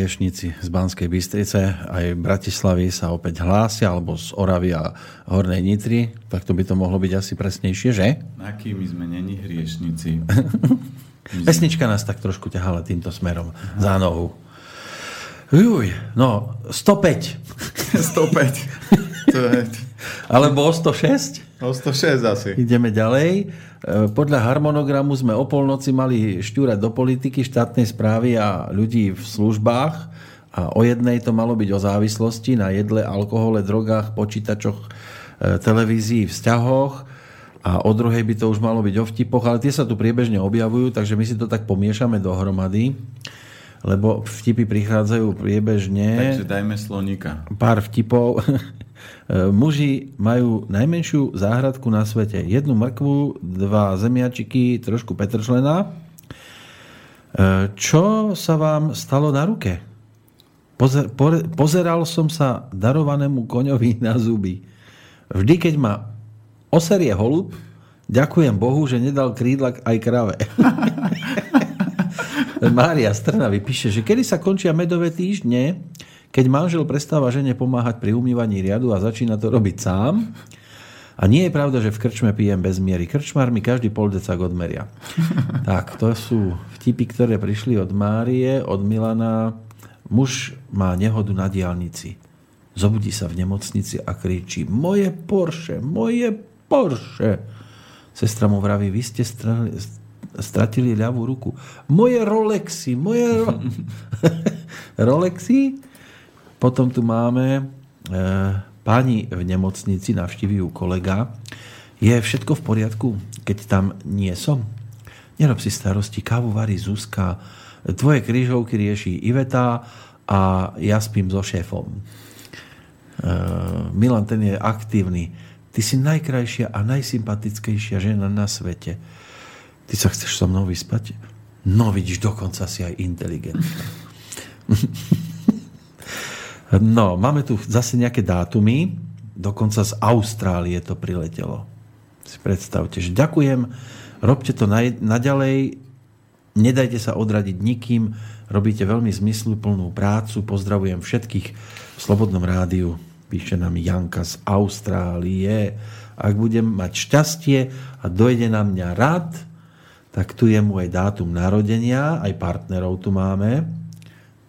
Hriešnici z Banskej Bystrice aj Bratislavy sa opäť hlásia, alebo z Oravy a Hornej Nitry, tak to by to mohlo byť asi presnejšie, že? Akými sme není hriešnici? Pesnička nás tak trošku ťahala týmto smerom Aha. za nohu. Juj, no, 105. 105. to je... Alebo o 106? O 106 asi. Ideme ďalej. E, podľa harmonogramu sme o polnoci mali šťúrať do politiky, štátnej správy a ľudí v službách a o jednej to malo byť o závislosti na jedle, alkohole, drogách, počítačoch, e, televízii, vzťahoch a o druhej by to už malo byť o vtipoch, ale tie sa tu priebežne objavujú, takže my si to tak pomiešame dohromady lebo vtipy prichádzajú priebežne. Takže dajme slonika. Pár vtipov. E, muži majú najmenšiu záhradku na svete. Jednu mrkvu, dva zemiačiky, trošku petršlena. E, čo sa vám stalo na ruke? Pozer, pozeral som sa darovanému koňovi na zuby. Vždy, keď ma oserie holub, ďakujem Bohu, že nedal krídla aj krave. Mária Strnavy píše, že kedy sa končia medové týždne, keď manžel prestáva žene pomáhať pri umývaní riadu a začína to robiť sám, a nie je pravda, že v krčme pijem bez miery. Krčmár mi každý pol decak odmeria. tak, to sú vtipy, ktoré prišli od Márie, od Milana. Muž má nehodu na diálnici. Zobudí sa v nemocnici a kričí moje Porsche, moje Porsche. Sestra mu vraví, vy ste strali, stratili ľavú ruku. Moje Rolexy, moje ro... Rolexy? Potom tu máme e, pani v nemocnici, navštíví ju kolega. Je všetko v poriadku, keď tam nie som? Nerob si starosti, kávu varí Zuzka, tvoje krížovky rieši Iveta a ja spím so šéfom. E, Milan, ten je aktívny. Ty si najkrajšia a najsympatickejšia žena na svete. Ty sa chceš so mnou vyspať? No vidíš, dokonca si aj inteligentná. No, máme tu zase nejaké dátumy. Dokonca z Austrálie to priletelo. Si predstavte, že ďakujem, robte to naďalej, nedajte sa odradiť nikým, robíte veľmi zmysluplnú prácu, pozdravujem všetkých v Slobodnom rádiu, píše nám Janka z Austrálie. Ak budem mať šťastie a dojde na mňa rád, tak tu je mu aj dátum narodenia, aj partnerov tu máme.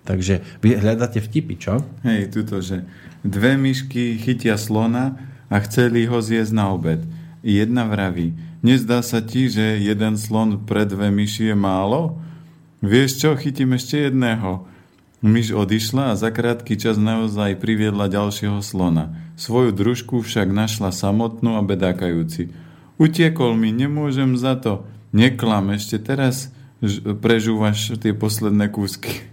Takže vy hľadáte vtipy, čo? Hej, tuto, že dve myšky chytia slona a chceli ho zjesť na obed. Jedna vraví, nezdá sa ti, že jeden slon pre dve myši je málo? Vieš čo, chytím ešte jedného. Myš odišla a za krátky čas naozaj priviedla ďalšieho slona. Svoju družku však našla samotnú a bedákajúci. Utiekol mi, nemôžem za to. Neklam, ešte teraz prežúvaš tie posledné kúsky.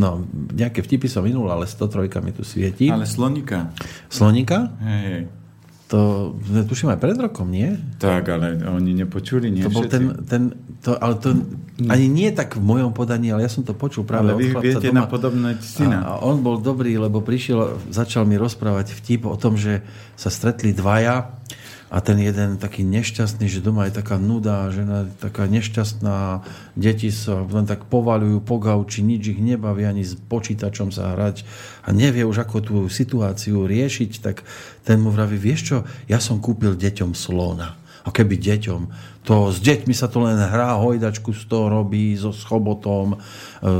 No, nejaké vtipy som minul, ale 103 mi tu svieti. Ale slonika. Slonika? Hej, To, tuším aj pred rokom, nie? Tak, ale oni nepočuli, nie To bol ten, ten to, ale to ani nie tak v mojom podaní, ale ja som to počul práve ale vy od viete doma. napodobnať syna. A, a on bol dobrý, lebo prišiel, začal mi rozprávať vtip o tom, že sa stretli dvaja a ten jeden taký nešťastný, že doma je taká nuda, žena je taká nešťastná, deti sa len tak povalujú po gauči, nič ich nebaví ani s počítačom sa hrať a nevie už ako tú situáciu riešiť, tak ten mu vraví, vieš čo, ja som kúpil deťom slona. A keby deťom, to s deťmi sa to len hrá, hojdačku z toho robí, so schobotom,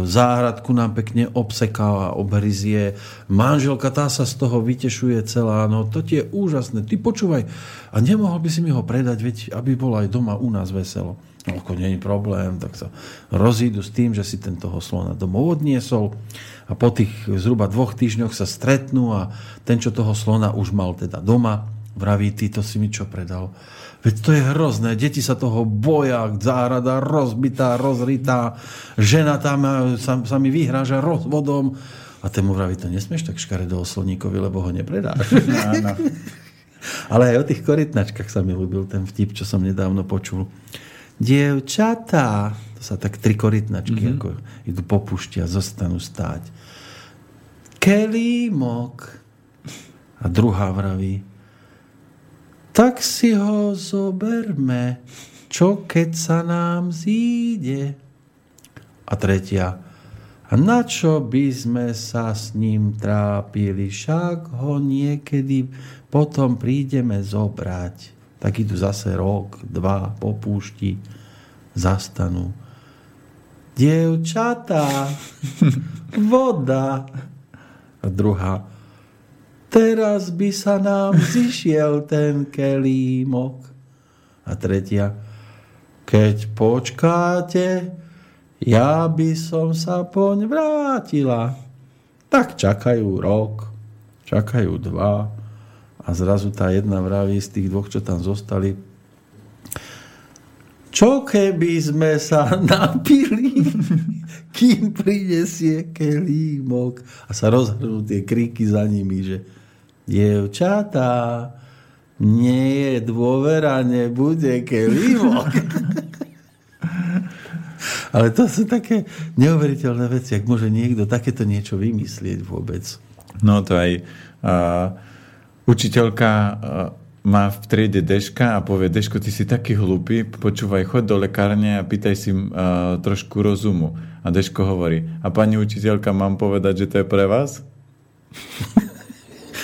záhradku nám pekne obseká, obhryzie, manželka tá sa z toho vytešuje celá, no to ti je úžasné, ty počúvaj, a nemohol by si mi ho predať, veď aby bol aj doma u nás veselo. Ako je problém, tak sa rozídu s tým, že si ten toho slona domov odniesol a po tých zhruba dvoch týždňoch sa stretnú a ten, čo toho slona už mal teda doma, vraví, ty to si mi čo predal Veď to je hrozné. Deti sa toho boja, záhrada rozbitá, rozritá, žena tam sa, sa mi vyhráža rozvodom. A ten mu vraví, to nesmieš tak škaredo o sloníkovi, lebo ho nepredáš. Áno. Ale aj o tých korytnačkách sa mi ľúbil ten vtip, čo som nedávno počul. Dievčatá, to sa tak tri korytnačky mm-hmm. ako idú po pušti a zostanú stáť. Kelímok. A druhá vraví, tak si ho zoberme, čo keď sa nám zíde. A tretia, a na čo by sme sa s ním trápili, však ho niekedy potom prídeme zobrať. Tak idú zase rok, dva po púšti, zastanú. Dievčatá, voda. A druhá, teraz by sa nám zišiel ten kelímok. A tretia, keď počkáte, ja by som sa poň vrátila. Tak čakajú rok, čakajú dva a zrazu tá jedna vraví z tých dvoch, čo tam zostali, čo keby sme sa napili, kým prinesie kelímok. A sa rozhrnú tie kríky za nimi, že dievčatá, nie je dôvera, nebude kelímok. Ale to sú také neuveriteľné veci, ak môže niekto takéto niečo vymyslieť vôbec. No to aj uh, učiteľka uh, má v triede Deška a povie, Deško, ty si taký hlupý, počúvaj, chod do lekárne a pýtaj si uh, trošku rozumu. A Deško hovorí, a pani učiteľka, mám povedať, že to je pre vás?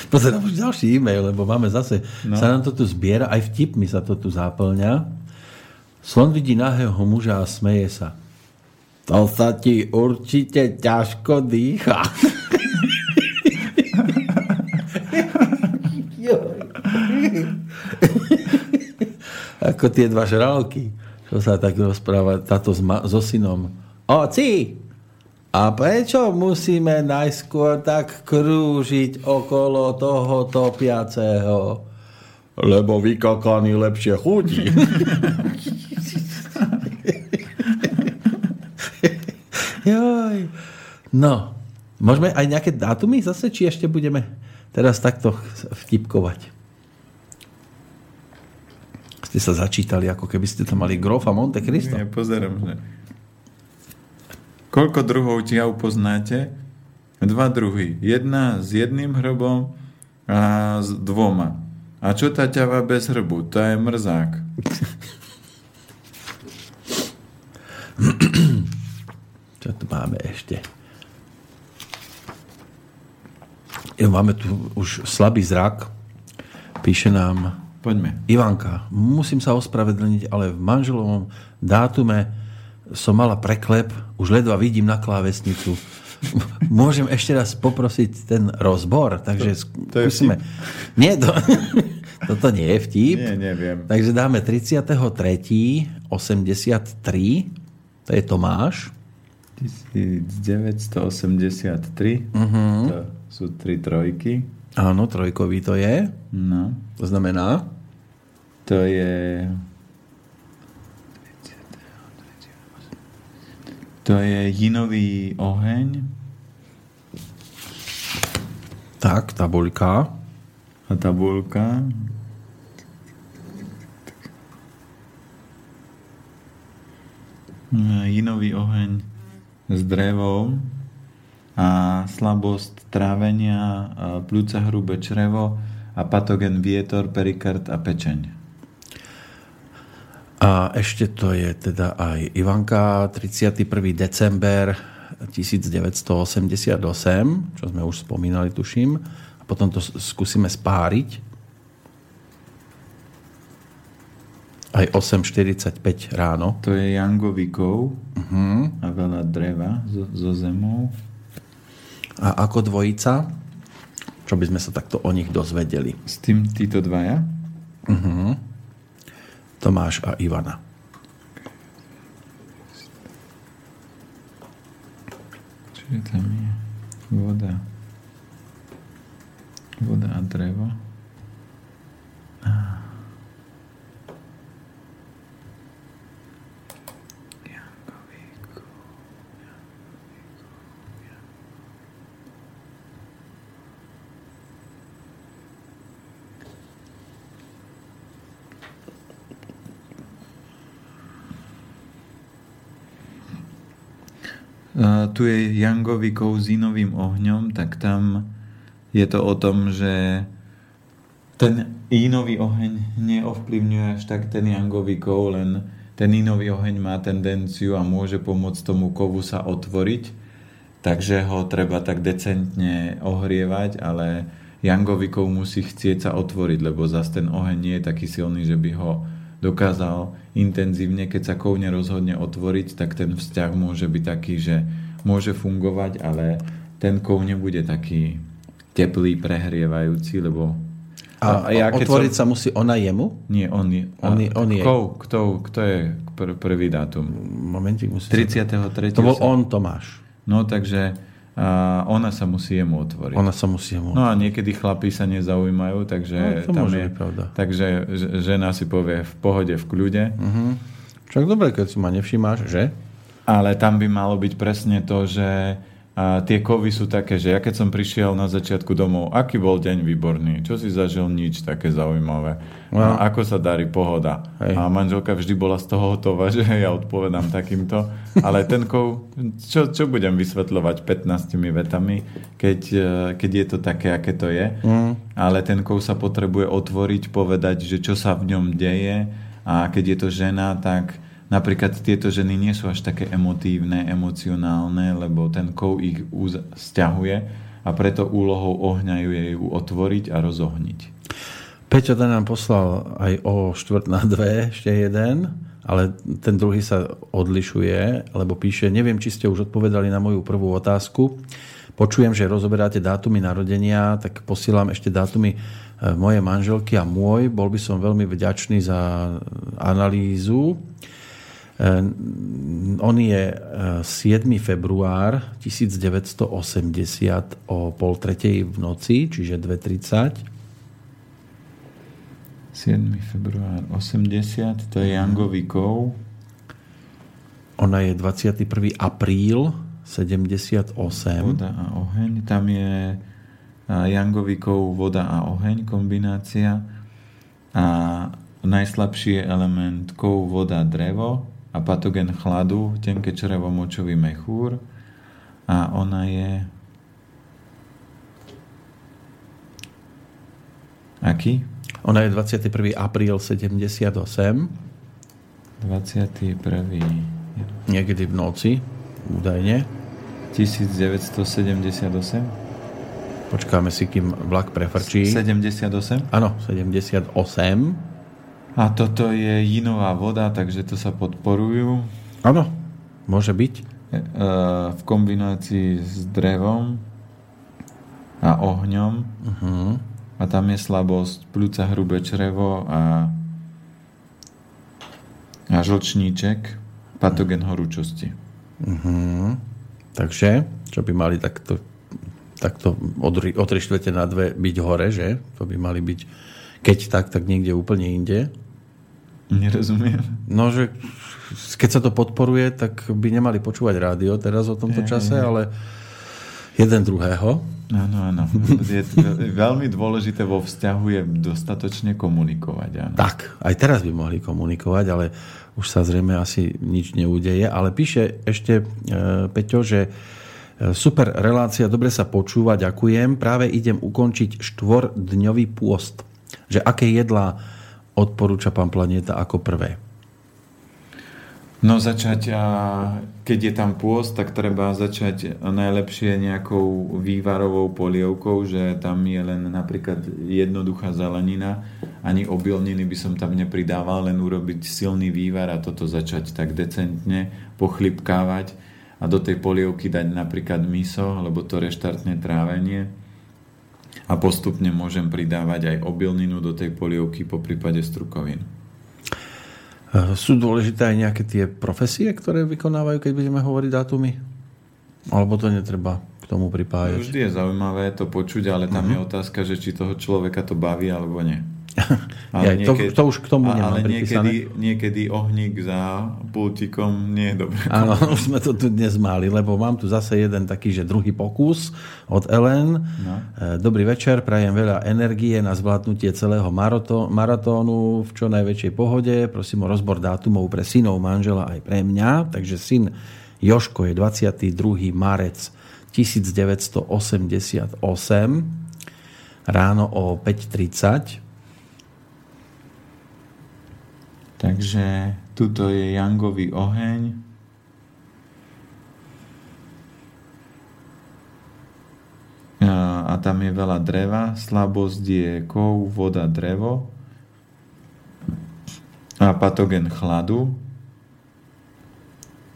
Pozerám už ďalší e-mail, lebo máme zase, no. sa nám to tu zbiera, aj vtipmi sa to tu záplňa. Slon vidí nahého muža a smeje sa. To sa ti určite ťažko dýcha. Ako tie dva žralky, čo sa tak rozpráva táto so synom. Oci, a prečo musíme najskôr tak krúžiť okolo toho topiaceho? Lebo vykakaný lepšie chudí. Joj. No, môžeme aj nejaké dátumy zase, či ešte budeme teraz takto vtipkovať? Ste sa začítali, ako keby ste tam mali grofa Monte Cristo. Nie, pozerám, že... Koľko druhov tia poznáte? Dva druhy. Jedna s jedným hrbom a s dvoma. A čo tá ťava bez hrbu? To je mrzák. Čo tu máme ešte? Jo, máme tu už slabý zrak. Píše nám Poďme. Ivanka, musím sa ospravedlniť, ale v manželovom dátume som mala preklep, už ledva vidím na klávesnicu. Môžem ešte raz poprosiť ten rozbor, takže to, to skúsime. Nie, to, toto nie je vtip. Nie, neviem. Takže dáme 33. 83. To je Tomáš. 1983. Uh-huh. To sú tri trojky. Áno, trojkový to je. No. To znamená? To je... To je jinový oheň. Tak, tabuľka. A tabuľka. Jinový oheň s drevom a slabosť trávenia, pľúca hrubé črevo a patogen vietor, perikard a pečeň. A ešte to je teda aj Ivanka, 31. december 1988, čo sme už spomínali, tuším. A potom to skúsime spáriť. Aj 8.45 ráno. To je Jangovikov uh-huh. a veľa dreva zo, zo zemou. A ako dvojica? Čo by sme sa takto o nich dozvedeli? S tým títo dvaja? Uh-huh. Tomáš a Ivana. Čiže tam je voda. Voda a drevo. Ah. Tu je Jangovi kouzínovým ohňom, tak tam je to o tom, že ten Inový oheň neovplyvňuje až tak ten jangový kov, len ten inový oheň má tendenciu a môže pomôcť tomu kovu sa otvoriť, takže ho treba tak decentne ohrievať, ale jangový kov musí chcieť sa otvoriť, lebo zase ten oheň nie je taký silný, že by ho dokázal intenzívne, keď sa kov nerozhodne otvoriť, tak ten vzťah môže byť taký, že môže fungovať, ale ten kov nebude taký teplý, prehrievajúci, lebo a, a ja, otvoriť som... sa musí ona jemu? Nie, on je. On, je, on je. Kto, kto, kto je pr- prvý dátum? Momentík musí 33. To bol on, Tomáš. No takže a ona sa musí jemu otvoriť. Ona sa musí jemu otvoriť. No a niekedy chlapí sa nezaujímajú, takže no, to tam je, pravda. Takže žena si povie v pohode, v kľude. Uh-huh. Však dobre, keď si ma nevšimáš, že? Ale tam by malo byť presne to, že a tie kovy sú také, že ja keď som prišiel na začiatku domov, aký bol deň výborný, čo si zažil, nič také zaujímavé. No. A ako sa darí pohoda. Hej. A manželka vždy bola z toho hotová, že ja odpovedám takýmto. Ale ten kov, čo, čo budem vysvetľovať 15 vetami, keď, e, keď je to také, aké to je. Mm. Ale ten kov sa potrebuje otvoriť, povedať, že čo sa v ňom deje. A keď je to žena, tak Napríklad tieto ženy nie sú až také emotívne, emocionálne, lebo ten kov ich stiahuje a preto úlohou ohňa je ju otvoriť a rozohniť. Peťo ten nám poslal aj o štvrt na dve, ešte jeden, ale ten druhý sa odlišuje, lebo píše, neviem, či ste už odpovedali na moju prvú otázku. Počujem, že rozoberáte dátumy narodenia, tak posielam ešte dátumy e, mojej manželky a môj. Bol by som veľmi vďačný za analýzu. Eh, on je 7. Eh, február 1980 o pol tretej v noci, čiže 2.30. 7. február 80, to je Jangový kov. Ona je 21. apríl 78. Voda a oheň. Tam je Jangový kov, voda a oheň kombinácia. A najslabší je element kov, voda, drevo a patogen chladu, tenké črevo, močový mechúr a ona je aký? Ona je 21. apríl 78. 21. Niekedy v noci, údajne. 1978. Počkáme si, kým vlak prefrčí. 78? Áno, 78. A toto je jinová voda, takže to sa podporujú. Áno, môže byť. E, v kombinácii s drevom a ohňom. Uh-huh. A tam je slabosť pľúca hrubé črevo a, a žlčníček, patogen horúčosti. Uh-huh. Takže, čo by mali takto, takto o 3 na dve byť hore, že? To by mali byť, keď tak, tak niekde úplne inde. Nerozumiem. No, že keď sa to podporuje, tak by nemali počúvať rádio teraz o tomto je, čase, ale jeden druhého. Áno, áno. Je veľmi dôležité vo vzťahu je dostatočne komunikovať. Áno. Tak, aj teraz by mohli komunikovať, ale už sa zrejme asi nič neudeje. Ale píše ešte e, Peťo, že e, super relácia, dobre sa počúva, ďakujem. Práve idem ukončiť štvordňový pôst. Že aké jedlá odporúča pán Planeta ako prvé? No začať, keď je tam pôst, tak treba začať najlepšie nejakou vývarovou polievkou, že tam je len napríklad jednoduchá zelenina, ani obilniny by som tam nepridával, len urobiť silný vývar a toto začať tak decentne pochlipkávať a do tej polievky dať napríklad miso, lebo to reštartne trávenie a postupne môžem pridávať aj obilninu do tej polievky po prípade strukovín. Sú dôležité aj nejaké tie profesie, ktoré vykonávajú, keď budeme hovoriť dátumy? Alebo to netreba k tomu pripájať? Vždy je zaujímavé to počuť, ale tam uh-huh. je otázka, že či toho človeka to baví alebo nie. Ale ja, niekedy, to, to už k tomu nemám Ale niekedy, niekedy ohník za pultikom nie je dobré. Áno, už sme to tu dnes mali, lebo mám tu zase jeden taký, že druhý pokus od Ellen. No. E, dobrý večer, prajem veľa energie na zvládnutie celého maratónu v čo najväčšej pohode. Prosím o rozbor dátumov pre synov, manžela aj pre mňa. Takže syn Joško je 22. marec 1988 ráno o 5.30 Takže tuto je jangový oheň. A, tam je veľa dreva. Slabosť je kov, voda, drevo. A patogen chladu.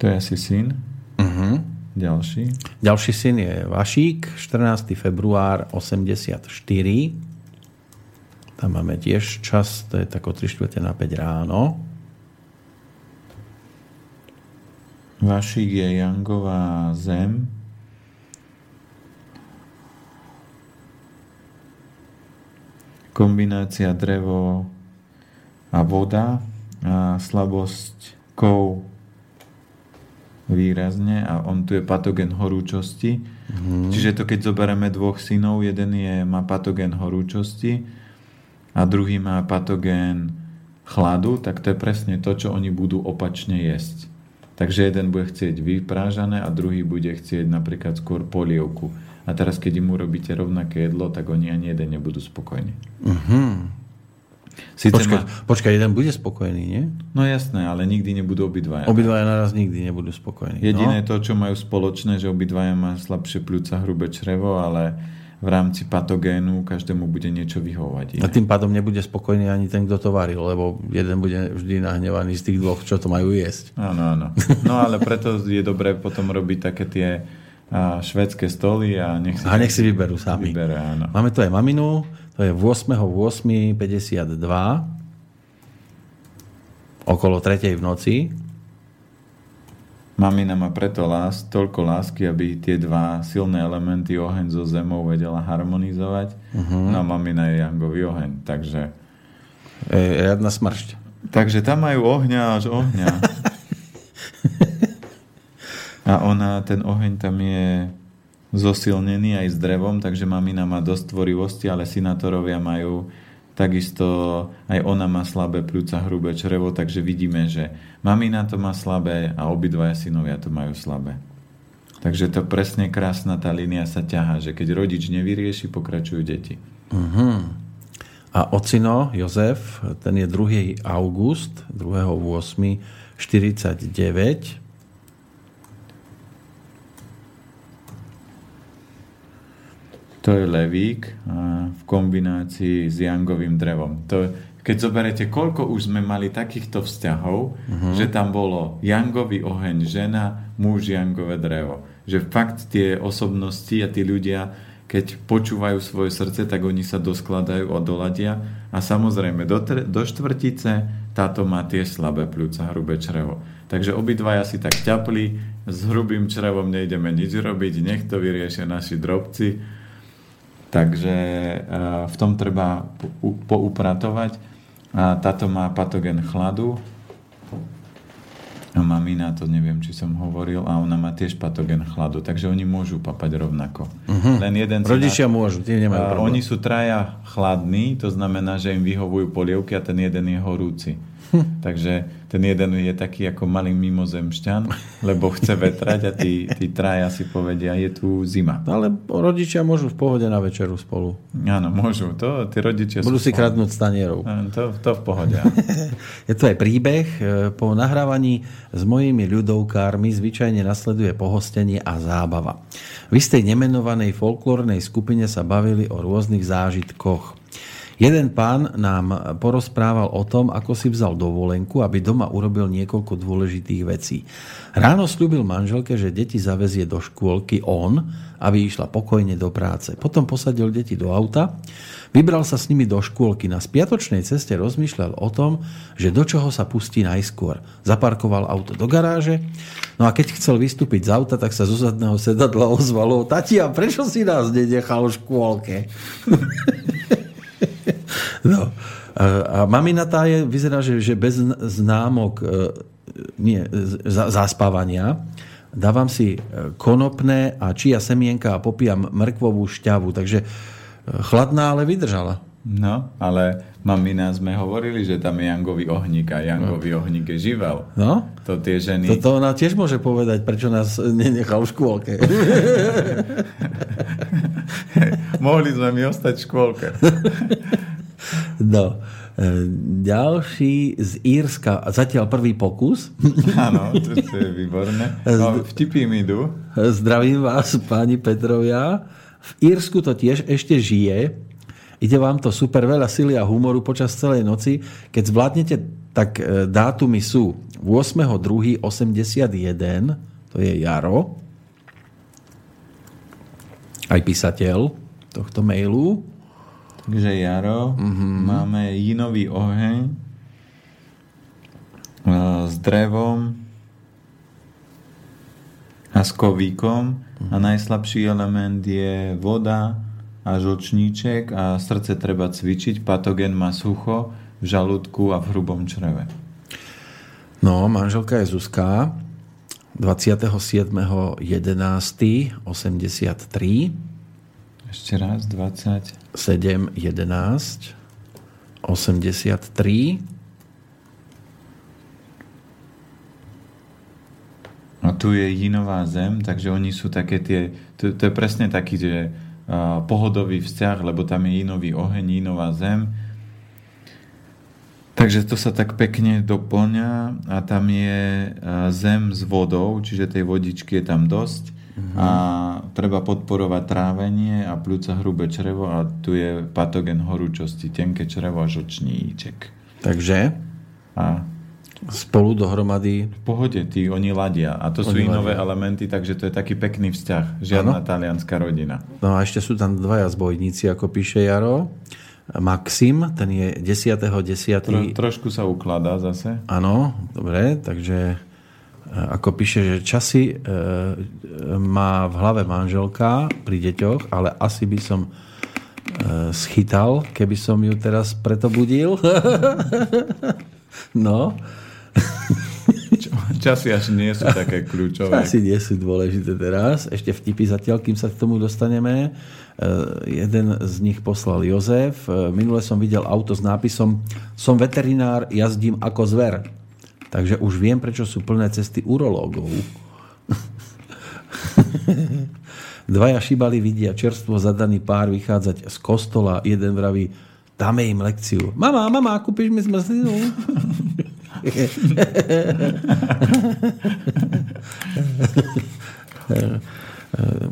To je asi syn. Uh-huh. Ďalší. Ďalší syn je Vašík, 14. február 84. Tam máme tiež čas, to je tak o 3 čtvrte na 5 ráno. Vašík je Jangová zem. Kombinácia drevo a voda a slabosť kov výrazne a on tu je patogen horúčosti. Mm. Čiže to keď zoberieme dvoch synov, jeden je, má patogen horúčosti a druhý má patogen chladu, tak to je presne to, čo oni budú opačne jesť. Takže jeden bude chcieť vyprážané a druhý bude chcieť napríklad skôr polievku. A teraz, keď im urobíte rovnaké jedlo, tak oni ani jeden nebudú spokojní. Uh-huh. Sice počkaj, ma... počkaj, jeden bude spokojný, nie? No jasné, ale nikdy nebudú obidvaja. Obidvaja naraz nikdy nebudú spokojní. Jediné no? to, čo majú spoločné, že obidvaja má slabšie pľúca, hrubé črevo, ale v rámci patogénu každému bude niečo vyhovať. A tým pádom nebude spokojný ani ten, kto to varil, lebo jeden bude vždy nahnevaný z tých dvoch, čo to majú jesť. Áno, áno. No ale preto je dobré potom robiť také tie a švedské stoly a nech si, a nech si vyberú sami. Vybere, áno. Máme tu aj maminu, to je 8.8.52 okolo 3. v noci Mamina má preto lás, toľko lásky, aby tie dva silné elementy, oheň so zemou, vedela harmonizovať. Uh-huh. No a mamina je jangový oheň, takže... E, riadna smršť. Takže tam majú ohňa až ohňa. a ona, ten oheň tam je zosilnený aj s drevom, takže mamina má dosť tvorivosti, ale sinatorovia majú Takisto aj ona má slabé pľúca, hrubé črevo, takže vidíme, že mamina to má slabé a obidvaja synovia to majú slabé. Takže to presne krásna tá línia sa ťaha, že keď rodič nevyrieši, pokračujú deti. Uh-huh. A ocino Jozef, ten je 2. august, 2.8. 49 To je levík v kombinácii s jangovým drevom. To, keď zoberete, koľko už sme mali takýchto vzťahov, uh-huh. že tam bolo jangový oheň, žena, muž, jangové drevo. Že fakt tie osobnosti a tí ľudia, keď počúvajú svoje srdce, tak oni sa doskladajú a doladia. A samozrejme, do, do štvrtice táto má tie slabé pľúca, hrubé črevo. Takže obidvaja si tak ťapli, s hrubým črevom nejdeme nič robiť, nech to vyriešia naši drobci Takže eh, v tom treba poupratovať. A táto má patogen chladu. Mamina, to neviem, či som hovoril, a ona má tiež patogen chladu. Takže oni môžu papať rovnako. Uh-huh. Len jeden Rodičia na... môžu, tie nemajú problém. Oni sú traja chladní, to znamená, že im vyhovujú polievky a ten jeden je horúci. Takže ten jeden je taký ako malý mimozemšťan, lebo chce vetrať a tí, tí traja si povedia, je tu zima. Ale rodičia môžu v pohode na večeru spolu. Áno, môžu. To, tí rodičia Budú si kradnúť stanierov. To, to v pohode. je to aj príbeh. E, po nahrávaní s mojimi ľudovkármi zvyčajne nasleduje pohostenie a zábava. V istej nemenovanej folklórnej skupine sa bavili o rôznych zážitkoch. Jeden pán nám porozprával o tom, ako si vzal dovolenku, aby doma urobil niekoľko dôležitých vecí. Ráno slúbil manželke, že deti zavezie do škôlky on, aby išla pokojne do práce. Potom posadil deti do auta, vybral sa s nimi do škôlky. Na spiatočnej ceste rozmýšľal o tom, že do čoho sa pustí najskôr. Zaparkoval auto do garáže, no a keď chcel vystúpiť z auta, tak sa zo zadného sedadla ozvalo Tati, a prečo si nás nenechal v škôlke? No. A mamina tá je, vyzerá, že, že bez známok e, nie, zaspávania dávam si e, konopné a čia semienka a popijam mrkvovú šťavu. Takže e, chladná, ale vydržala. No, ale mamina sme hovorili, že tam je Jangový ohník a Jangový no. ohník je živel. No? To tie ženy... Toto ona tiež môže povedať, prečo nás nenechal v škôlke. Mohli sme mi ostať v škôlke. No. ďalší z Írska, zatiaľ prvý pokus. Áno, to, je výborné. No, vtipy mi idú. Zdravím vás, páni Petrovia. V Írsku to tiež ešte žije. Ide vám to super veľa sily a humoru počas celej noci. Keď zvládnete, tak e, dátumy sú 8.2.81, to je Jaro, aj písateľ tohto mailu. Takže Jaro, mm-hmm. máme jinový oheň e, s drevom a s kovíkom a najslabší element je voda a žočníček a srdce treba cvičiť. Patogen má sucho v žalúdku a v hrubom čreve. No, manželka je Zuzka. 27.11.83. Ešte raz, 20. 7, 11, 83. A tu je Jinová zem, takže oni sú také tie, to, to je presne taký, že uh, pohodový vzťah, lebo tam je Jinový oheň, Jinová zem Takže to sa tak pekne doplňa a tam je zem s vodou, čiže tej vodičky je tam dosť uh-huh. a treba podporovať trávenie a pľúca hrubé črevo a tu je patogen horúčosti, tenké črevo a žočníček. Takže? A spolu dohromady. V pohode, tí oni ladia. A to oni sú nové elementy, takže to je taký pekný vzťah. Žiadna ano? talianská rodina. No a ešte sú tam dvaja zbojníci, ako píše Jaro. Maxim, ten je 10. 10. Tro, trošku sa ukladá zase. Áno, dobre, takže ako píše, že časy e, má v hlave manželka pri deťoch, ale asi by som e, schytal, keby som ju teraz preto budil. no. Časy až nie sú také kľúčové. Časy nie sú dôležité teraz. Ešte vtipy zatiaľ, kým sa k tomu dostaneme. Eh, jeden z nich poslal Jozef. Minule som videl auto s nápisom Som veterinár, jazdím ako zver. Takže už viem, prečo sú plné cesty urológov. Dvaja šibali vidia čerstvo zadaný pár vychádzať z kostola. Jeden vraví, dáme im lekciu. Mama, mama, kúpiš mi zmrzlinu?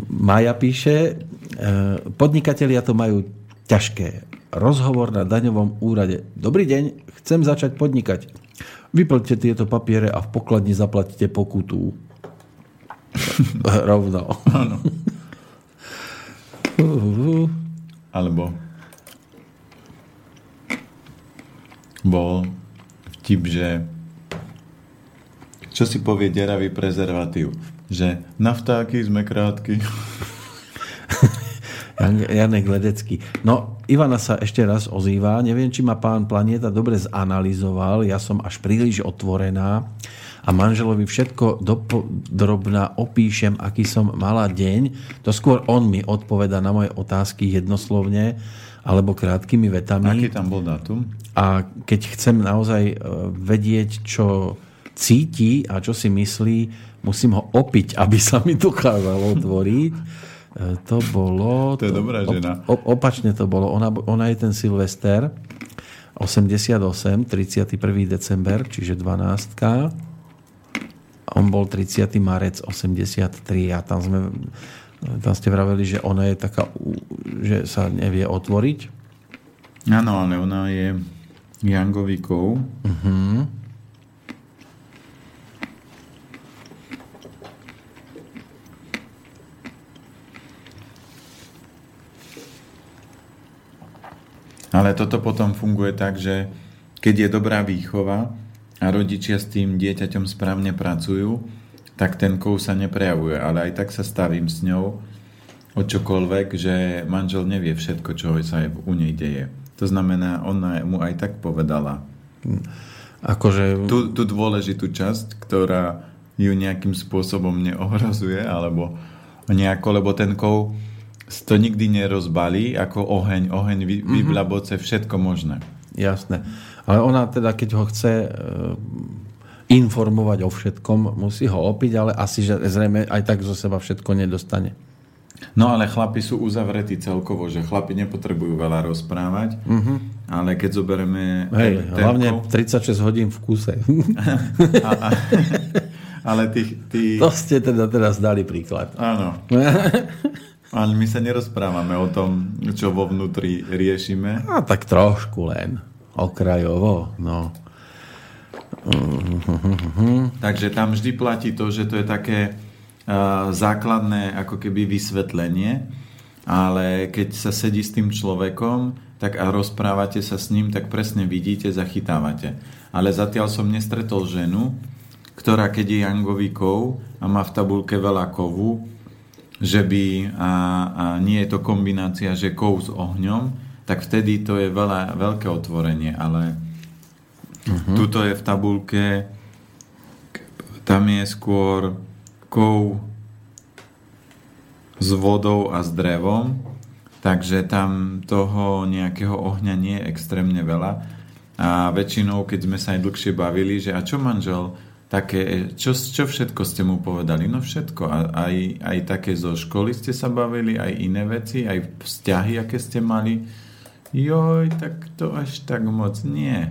Maja píše, podnikatelia to majú ťažké. Rozhovor na daňovom úrade. Dobrý deň, chcem začať podnikať. Vyplňte tieto papiere a v pokladni zaplatíte pokutu. Rovno. Áno. Alebo bol vtip, že čo si povie deravý prezervatív? Že na vtáky sme krátky. Janek Ledecký. No, Ivana sa ešte raz ozýva. Neviem, či ma pán Planieta dobre zanalizoval. Ja som až príliš otvorená a manželovi všetko drobná opíšem, aký som mala deň. To skôr on mi odpoveda na moje otázky jednoslovne alebo krátkými vetami. Aký tam bol dátum? A keď chcem naozaj e, vedieť, čo cíti a čo si myslí, musím ho opiť, aby sa mi dokázalo otvoriť. E, to bolo... To je dobrá žena. Op, opačne to bolo. Ona, ona je ten Silvester 88, 31. december, čiže 12. On bol 30. marec 83 a tam sme tam ste vraveli, že ona je taká, že sa nevie otvoriť. Áno, ale ona je Jangovikou. Uh-huh. Ale toto potom funguje tak, že keď je dobrá výchova a rodičia s tým dieťaťom správne pracujú, tak ten kov sa neprejavuje. Ale aj tak sa stavím s ňou o čokoľvek, že manžel nevie všetko, čo sa u nej deje. To znamená, ona mu aj tak povedala. Akože... Tú, tú dôležitú časť, ktorá ju nejakým spôsobom neohrazuje, alebo nejako, lebo ten kov to nikdy nerozbalí ako oheň, oheň vy, mm-hmm. vyblaboce, všetko možné. Jasné. Ale ona teda, keď ho chce e, informovať o všetkom, musí ho opiť, ale asi, že zrejme aj tak zo seba všetko nedostane. No ale chlapi sú uzavretí celkovo, že chlapi nepotrebujú veľa rozprávať, uh-huh. ale keď zoberieme... Hej, terkov, hlavne 36 hodín v kuse. a, a, ale tých, tých... To ste teda teraz dali príklad. Áno. Ale my sa nerozprávame o tom, čo vo vnútri riešime. A tak trošku len. Okrajovo, no. Takže tam vždy platí to, že to je také uh, základné ako keby vysvetlenie, ale keď sa sedí s tým človekom tak a rozprávate sa s ním, tak presne vidíte, zachytávate. Ale zatiaľ som nestretol ženu, ktorá keď je jangový kov a má v tabulke veľa kovu, že by, a, a nie je to kombinácia, že kov s ohňom, tak vtedy to je veľa, veľké otvorenie, ale uh-huh. tuto je v tabulke, tam je skôr kov s vodou a s drevom, takže tam toho nejakého ohňa nie je extrémne veľa. A väčšinou, keď sme sa aj dlhšie bavili, že a čo manžel, také, čo, čo všetko ste mu povedali? No všetko. A, aj, aj také zo školy ste sa bavili, aj iné veci, aj vzťahy, aké ste mali. Joj, tak to až tak moc nie.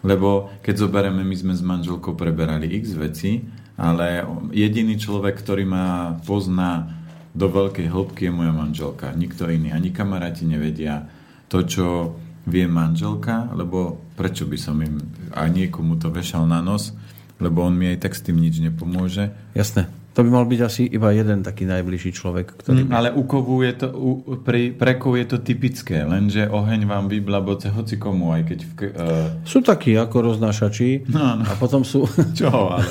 Lebo keď zoberieme, my sme s manželkou preberali x veci, ale jediný človek, ktorý ma pozná do veľkej hĺbky je moja manželka. Nikto iný. Ani kamaráti nevedia to, čo vie manželka, lebo prečo by som im a niekomu to vešal na nos, lebo on mi aj tak s tým nič nepomôže. Jasné. To by mal byť asi iba jeden taký najbližší človek. Ktorý mm, by... Ale u kovu je to, u, pri, pre kov je to typické, lenže oheň vám vyblaboce hoci komu, aj keď... V, uh... Sú takí ako roznášači no, no. a potom sú... Čo ale?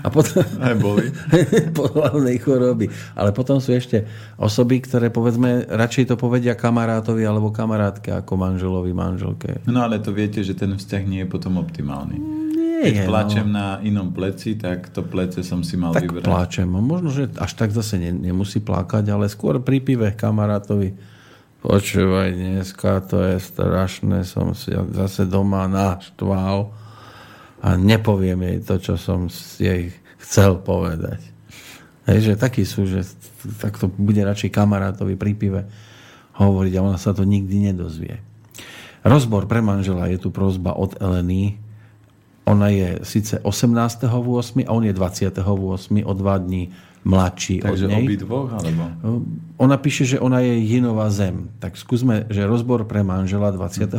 a potom... Aj boli. po hlavnej choroby. Ale potom sú ešte osoby, ktoré povedzme radšej to povedia kamarátovi alebo kamarátke ako manželovi, manželke. No ale to viete, že ten vzťah nie je potom optimálny. Keď je, plačem no. na inom pleci, tak to plece som si mal tak vybrať. plačem. Možno, že až tak zase ne, nemusí plakať, ale skôr pri pive kamarátovi. Počúvaj, dneska to je strašné, som si zase doma naštval a nepoviem jej to, čo som jej chcel povedať. Hej, že takí sú, že takto bude radšej kamarátovi pri pive hovoriť a ona sa to nikdy nedozvie. Rozbor pre manžela je tu prozba od Eleny ona je síce 18.8. a on je 28. o dva dní mladší Takže od nej. obi dvoch, alebo? Ona píše, že ona je Jinová zem. Tak skúsme, že rozbor pre manžela 28.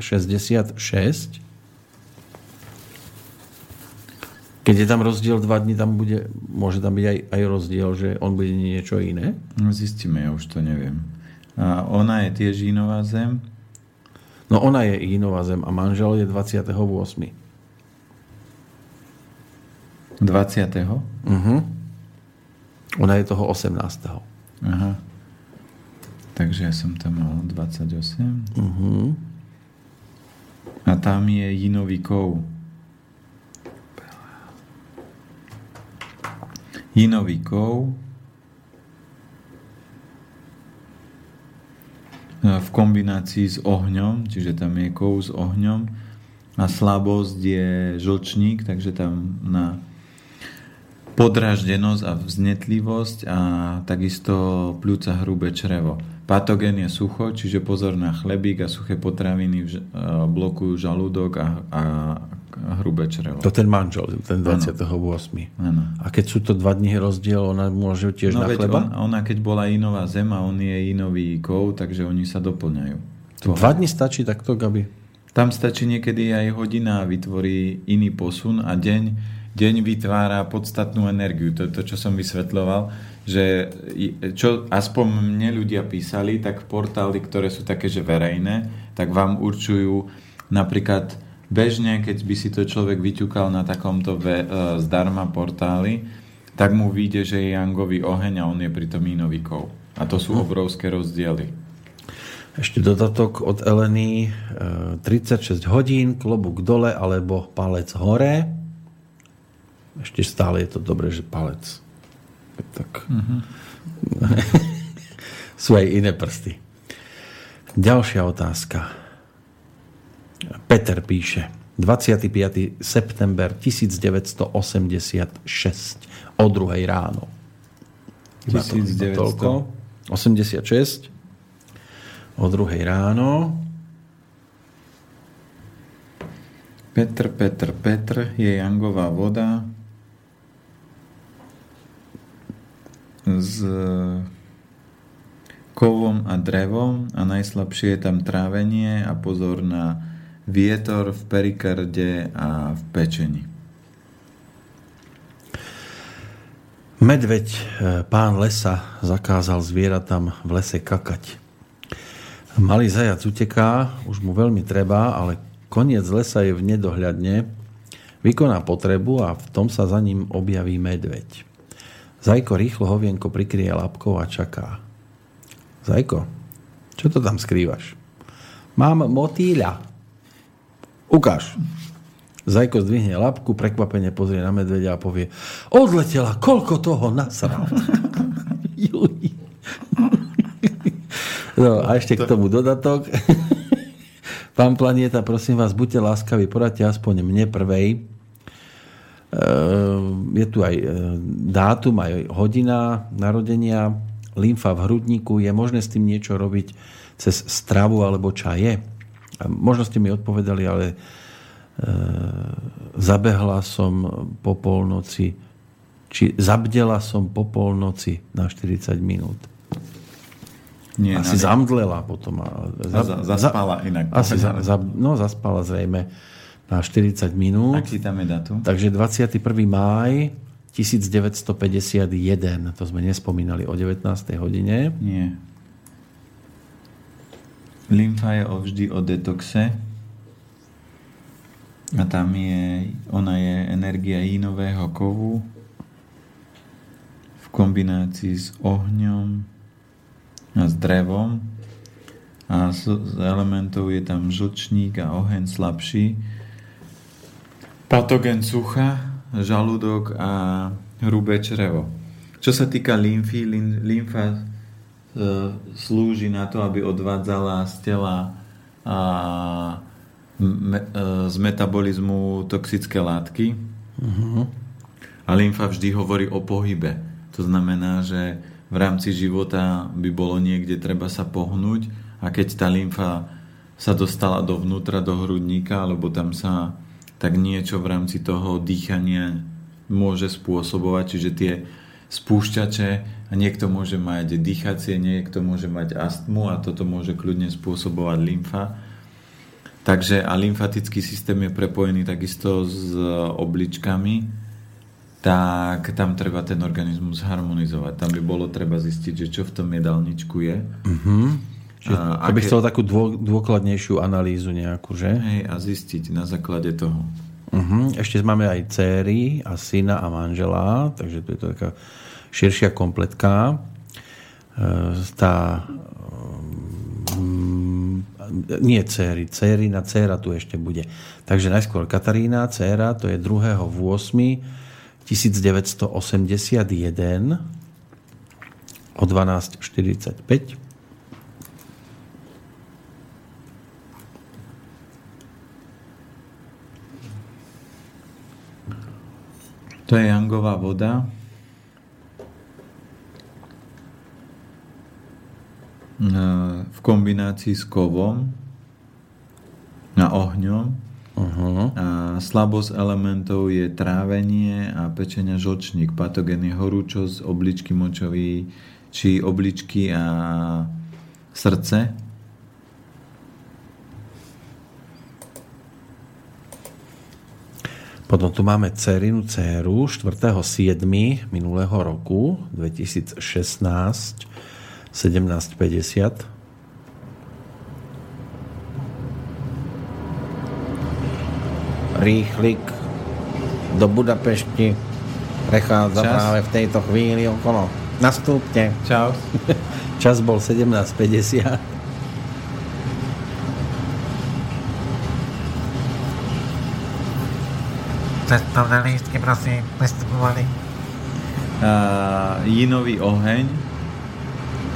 66. Keď je tam rozdiel dva dní, tam bude, môže tam byť aj, aj rozdiel, že on bude niečo iné? No zistíme, ja už to neviem. A ona je tiež Jinová zem? No ona je Jinová zem a manžel je 28. 20. Uh-huh. Ona je toho 18. Aha. Takže ja som tam mal 28. Uh-huh. A tam je Jinový kov. Jinový kov v kombinácii s ohňom, čiže tam je kov s ohňom a slabosť je žlčník, takže tam na podráždenosť a vznetlivosť a takisto pľúca hrubé črevo. Patogén je sucho, čiže pozor na chlebík a suché potraviny e, blokujú žalúdok a, a hrubé črevo. To ten manžel, ten 28. Ano. A keď sú to dva dní rozdiel, ona môže tiež no, na chleba? On, ona keď bola inová zem a on je inový kov, takže oni sa doplňajú. Dva dní stačí takto, Gabi? Tam stačí niekedy aj hodina vytvorí iný posun a deň deň vytvára podstatnú energiu. To je to, čo som vysvetľoval, že čo aspoň mne ľudia písali, tak portály, ktoré sú také, že verejné, tak vám určujú napríklad bežne, keď by si to človek vyťukal na takomto ve, e, zdarma portáli, tak mu vyjde, že je Jangový oheň a on je pritom inový kov. A to sú hm. obrovské rozdiely. Ešte dodatok od Eleny. 36 e, hodín, klobúk dole alebo palec hore. Ešte stále je to dobré, že palec. Tak. Uh-huh. Sú aj iné prsty. Ďalšia otázka. Peter píše. 25. september 1986 o druhej ráno. Iba to, iba toľko. 86 o druhej ráno. Petr, Petr, Petr je jangová voda s kovom a drevom a najslabšie je tam trávenie a pozor na vietor v perikarde a v pečení. Medveď, e, pán lesa, zakázal zvieratám v lese kakať. Malý zajac uteká, už mu veľmi treba, ale koniec lesa je v nedohľadne, vykoná potrebu a v tom sa za ním objaví medveď. Zajko rýchlo hovienko prikrie labkou a čaká. Zajko, čo to tam skrývaš? Mám motýľa. Ukáž. Zajko zdvihne labku, prekvapene pozrie na medveďa a povie odletela, koľko toho nasral. No a ešte k tomu dodatok. Pán Planieta, prosím vás, buďte láskaví, poradte aspoň mne prvej. E, je tu aj e, dátum, aj hodina narodenia, lymfa v hrudníku. Je možné s tým niečo robiť cez stravu alebo čaje? Možno ste mi odpovedali, ale e, zabehla som po polnoci, či zabdela som po polnoci na 40 minút. Nie, asi na... zamdlela potom. Za, za, zaspala inak. Asi za, za, no, zaspala zrejme na 40 minút. Aký tam je datum? Takže 21. máj 1951. To sme nespomínali o 19. hodine. Nie. Lymfa je vždy o detoxe. A tam je, ona je energia inového kovu v kombinácii s ohňom, a s drevom a z, z elementov je tam žlčník a oheň slabší. Patogen sucha, žalúdok a hrubé črevo. Čo sa týka lymfy, lymfa e, slúži na to, aby odvádzala z tela a, e, z metabolizmu toxické látky. Uh-huh. A lymfa vždy hovorí o pohybe. To znamená, že v rámci života by bolo niekde treba sa pohnúť a keď tá lymfa sa dostala dovnútra do hrudníka, alebo tam sa tak niečo v rámci toho dýchania môže spôsobovať, čiže tie spúšťače a niekto môže mať dýchacie, niekto môže mať astmu a toto môže kľudne spôsobovať lymfa. Takže a lymfatický systém je prepojený takisto s obličkami, tak tam treba ten organizmus harmonizovať. Tam by bolo treba zistiť, že čo v tom jedálničku je. Uh-huh. Čiže a, to by chcel takú dô, dôkladnejšiu analýzu nejakú, že? Hej, a zistiť na základe toho. Uh-huh. Ešte máme aj céry a syna a manžela, takže to je to taká širšia kompletka. E, tá um, nie céry, céry na céra tu ešte bude. Takže najskôr Katarína, céra, to je 2. v 8 1981 o 12.45 To je jangová voda. V kombinácii s kovom a ohňom Uh-huh. A slabosť elementov je trávenie a pečenia žlčník. Patogen je horúčosť, obličky močový, či obličky a srdce. Potom tu máme Cerinu Céru 4.7. minulého roku 2016 1750 rýchlik do Budapešti prechádza Čas. práve v tejto chvíli okolo. Nastúpte. Čau. Čas bol 17.50. Cestovné lístky, prosím, nastupovali. Uh, jinový oheň.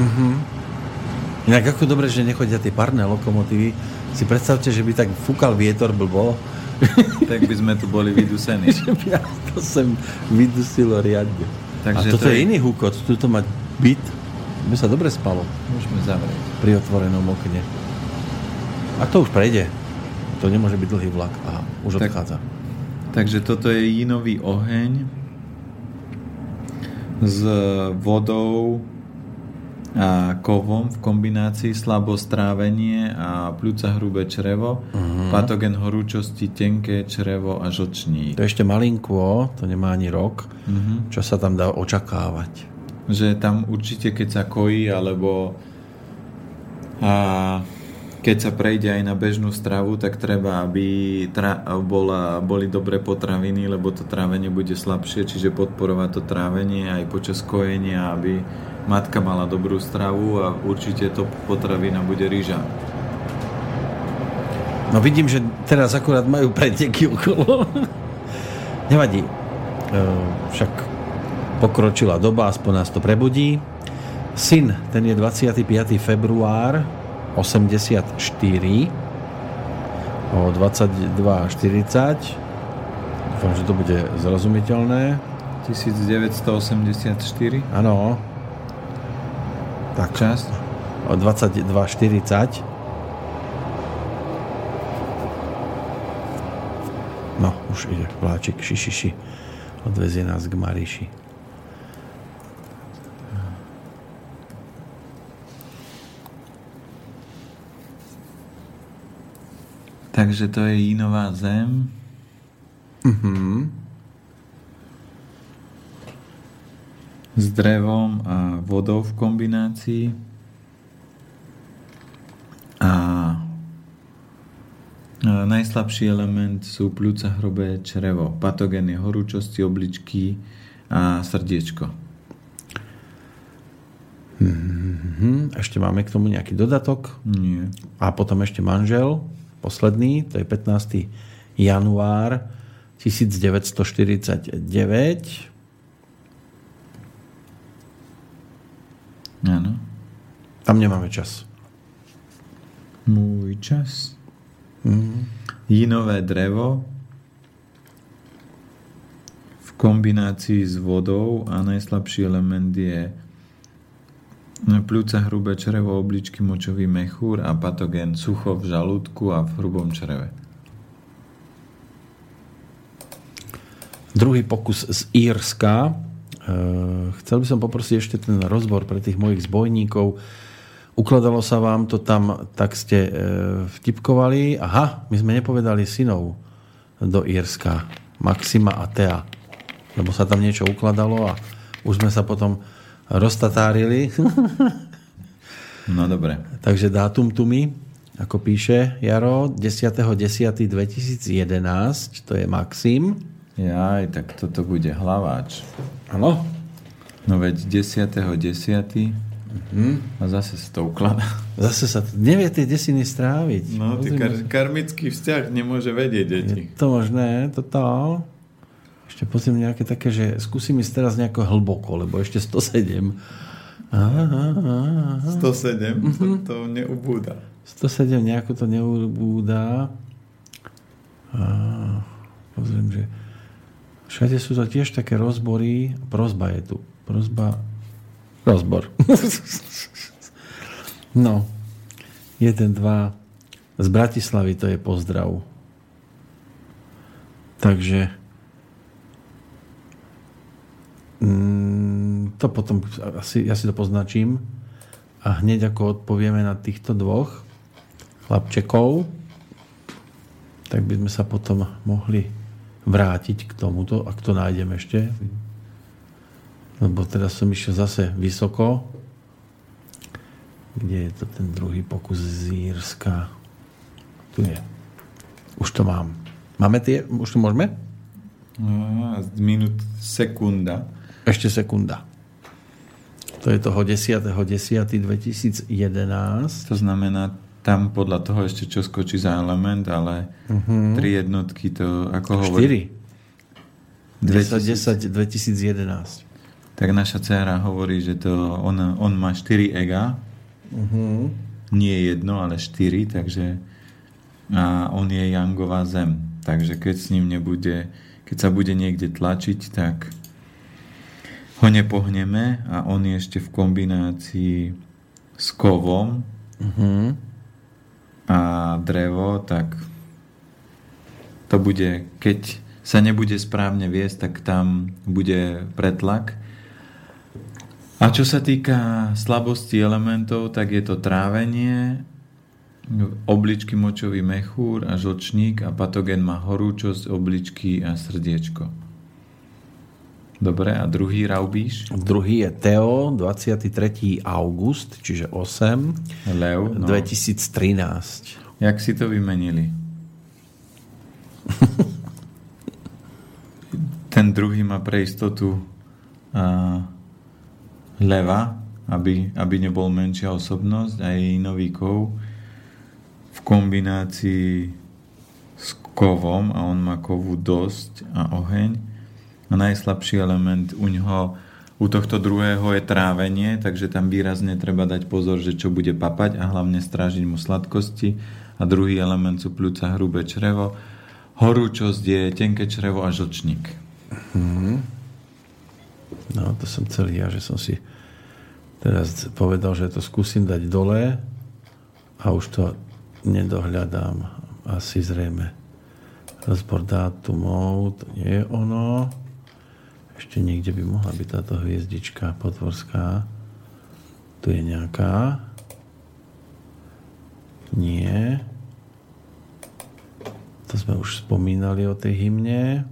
Uh-huh. Inak ako dobre, že nechodia tie parné lokomotívy. Si predstavte, že by tak fúkal vietor blbo tak by sme tu boli vydusení. to sem vydusilo riadne. a toto je iný húkot. Tuto mať byt, by sa dobre spalo Môžeme zavrieť. pri otvorenom okne. A to už prejde. To nemôže byť dlhý vlak. Aha, už Tak- odchádza. Takže toto je jinový oheň s vodou a kovom v kombinácii slabostrávenie a pľúca hrubé črevo, uh-huh. patogen horúčosti, tenké črevo a žlčník. To je ešte malinko, to nemá ani rok. Mhm. Čo sa tam dá očakávať? Že tam určite, keď sa kojí, alebo a keď sa prejde aj na bežnú stravu, tak treba, aby tra- bola, boli dobré potraviny, lebo to trávenie bude slabšie, čiže podporovať to trávenie aj počas kojenia, aby matka mala dobrú stravu a určite to potravina bude rýža. No vidím, že teraz akurát majú preteky okolo. Nevadí. E, Však pokročila doba, aspoň nás to prebudí. Syn, ten je 25. február 84 o 22.40. Dúfam, že to bude zrozumiteľné. 1984 Áno. Tak, čas. o 22.40. No, už ide vláčik šišiši. Odvezie nás k Mariši. Takže to je Jínová zem. Mhm. S drevom a vodou v kombinácii. A najslabší element sú pľúca hrubé črevo. Patogén je horúčosti, obličky a srdiečko. Mhm. Ešte máme k tomu nejaký dodatok. Nie. A potom ešte manžel, posledný, to je 15. január 1949. Áno. Tam nemáme čas. Môj čas. Mhm. Jinové drevo v kombinácii s vodou a najslabší element je pľúca hrubé črevo, obličky, močový mechúr a patogén sucho v žalúdku a v hrubom čreve. Druhý pokus z Írska. E, Chcel by som poprosiť ešte ten rozbor pre tých mojich zbojníkov. Ukladalo sa vám to tam, tak ste e, vtipkovali. Aha, my sme nepovedali synov do Írska. Maxima a Tea. Lebo sa tam niečo ukladalo a už sme sa potom roztatárili. No dobre. Takže dátum tu mi, ako píše Jaro, 10.10.2011, to je Maxim. Jaj, tak toto bude hlaváč. Áno. No veď 10.10. A zase sa to ukladá. Zase sa to nevie tie desiny stráviť. No, ty kar- karmický vzťah nemôže vedieť deti. Je to možné, toto. Ešte pozriem nejaké také, že skúsim ísť teraz nejako hlboko, lebo ešte 107. Aha, aha, aha. 107, to, to neubúda. 107 nejako to neubúda. A pozriem, že všade sú to tiež také rozbory. Prozba je tu. Prozba. Rozbor. no. 1, 2. Z Bratislavy to je pozdrav. Takže Mm, to potom asi, ja si to poznačím a hneď ako odpovieme na týchto dvoch chlapčekov, tak by sme sa potom mohli vrátiť k tomuto, ak to nájdem ešte. Lebo teraz som išiel zase vysoko. Kde je to ten druhý pokus z Írska? Tu je. Už to mám. Máme tie? Už to môžeme? No, minút sekunda. Ešte sekunda. To je toho 10.10.2011. To znamená, tam podľa toho ešte čo skočí za element, ale uh-huh. tri jednotky to, ako hovorí... 4. 10, 10, 2011. Tak naša dcera hovorí, že to on, on má 4 ega, Uh-huh. nie jedno, ale 4, takže a on je Jangová zem. Takže keď s ním nebude, keď sa bude niekde tlačiť, tak ho nepohneme a on je ešte v kombinácii s kovom Uh-huh. a drevo, tak to bude, keď sa nebude správne viesť, tak tam bude pretlak. A čo sa týka slabosti elementov, tak je to trávenie, obličky močový mechúr a žlčník a patogen má horúčosť, obličky a srdiečko. Dobre, a druhý raubíš? Druhý je Teo, 23. august, čiže 8, Lev, no. 2013. Jak si to vymenili? Ten druhý má pre istotu a, leva, aby, aby nebol menšia osobnosť a jej nový kov v kombinácii s kovom a on má kovu dosť a oheň a najslabší element u ňoho u tohto druhého je trávenie, takže tam výrazne treba dať pozor, že čo bude papať a hlavne strážiť mu sladkosti. A druhý element sú pľúca hrubé črevo. Horúčosť je tenké črevo a žlčník. No, to som celý ja, že som si teraz povedal, že to skúsim dať dole a už to nedohľadám. Asi zrejme. Rozbor dátumov, to nie je ono. Ešte niekde by mohla byť táto hviezdička potvorská. Tu je nejaká. Nie. To sme už spomínali o tej hymne.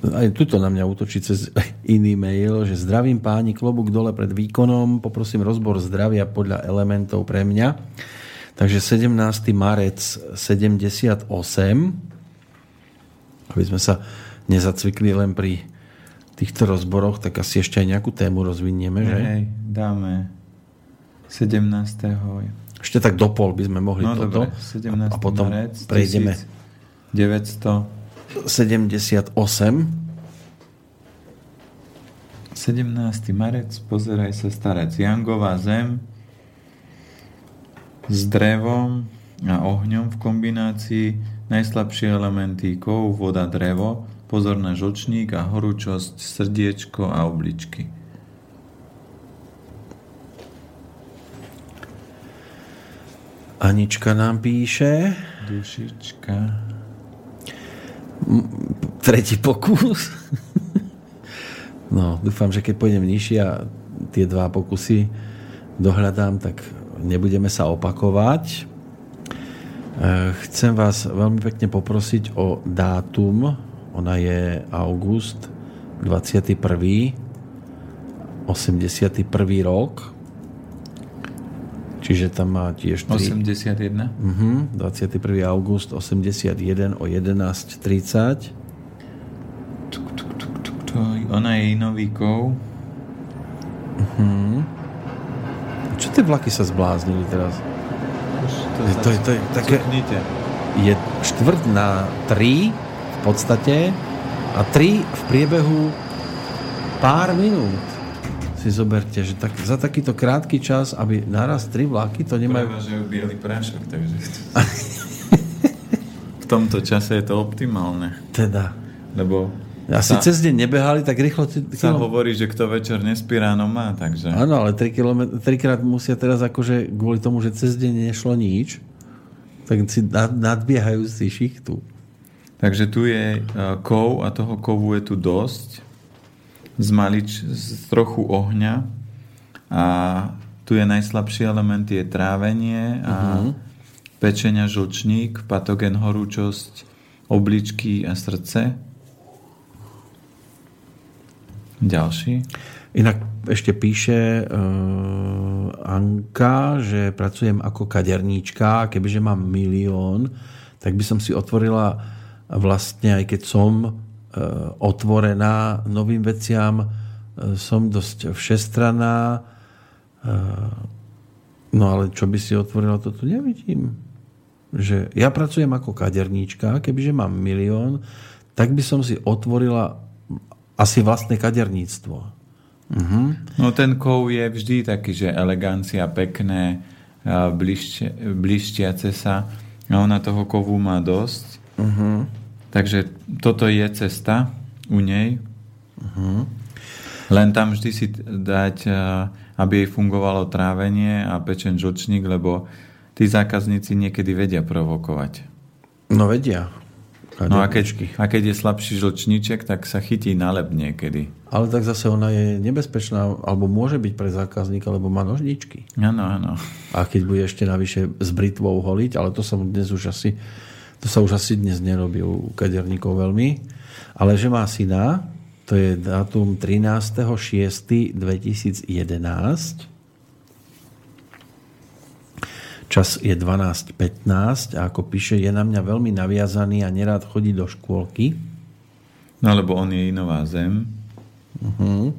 Aj tuto na mňa útočí cez iný mail, že zdravím páni, klobúk dole pred výkonom, poprosím rozbor zdravia podľa elementov pre mňa. Takže 17. marec 78, aby sme sa nezacvikli len pri týchto rozboroch, tak asi ešte aj nejakú tému rozvinieme, že? Hej, dáme 17. Ešte tak do pol by sme mohli No toto. dobre, 17. a potom marec prejdeme 900 78. 17. marec, pozeraj sa starec. Jangová zem s drevom a ohňom v kombinácii, najslabšie elementy kov, voda, drevo, pozor na žlčník a horúčosť, srdiečko a obličky. Anička nám píše. Dušička. Tretí pokus. no, dúfam, že keď pôjdem nižšie a tie dva pokusy dohľadám, tak nebudeme sa opakovať. E, Chcem vás veľmi pekne poprosiť o dátum. Ona je august 21. 81. rok. Čiže tam má tiež 3, 81. Mhm, 21. august 81 o 11.30. Tuk, tuk, tuk, tuk, to, ona je inovíkov. Čo tie vlaky sa zbláznili teraz? To, Je to, je, to je také, je štvrť na 3 v podstate a 3 v priebehu pár minút. Si zoberte, že tak, za takýto krátky čas, aby naraz 3 vlaky, to nemajú... Prevažujú biely prášok, takže... v tomto čase je to optimálne. Teda. Lebo Asi sa, cez deň nebehali, tak rýchlo... ti- sa kilo- hovorí, že kto večer nespí, ráno má, takže... Áno, ale 3 km, trikrát musia teraz akože kvôli tomu, že cez deň nešlo nič, tak si nad- nadbiehajú si šichtu. Takže tu je uh, kov a toho kovu je tu dosť. Z malič, z trochu ohňa. A tu je najslabší element, je trávenie a pečenia žlčník, patogen horúčosť, obličky a srdce. Ďalší. Inak ešte píše uh, Anka, že pracujem ako kaderníčka a kebyže mám milión, tak by som si otvorila vlastne, aj keď som uh, otvorená novým veciam, uh, som dosť všestraná, uh, no ale čo by si otvorila, to tu nevidím. Že ja pracujem ako kaderníčka, kebyže mám milión, tak by som si otvorila asi vlastné kaderníctvo. No ten kov je vždy taký, že elegancia, pekné, a blištia, blištiace sa. A ona toho kovu má dosť. Takže toto je cesta u nej. Len tam vždy si dať, eh, aby jej fungovalo trávenie a pečen žlčník, lebo tí zákazníci niekedy vedia provokovať. No vedia. No a keď, a keď je slabší žlčníček, tak sa chytí na lep niekedy. Ale tak zase ona je nebezpečná, alebo môže byť pre zákazníka, lebo má nožničky. Áno, áno. A keď bude ešte navyše s britvou holiť, ale to sa dnes už asi, to sa už asi dnes nerobí u kaderníkov veľmi, ale že má syna, to je dátum 13.6.2011, Čas je 12.15 a ako píše, je na mňa veľmi naviazaný a nerád chodí do škôlky. No lebo on je inová zem. Uh-huh.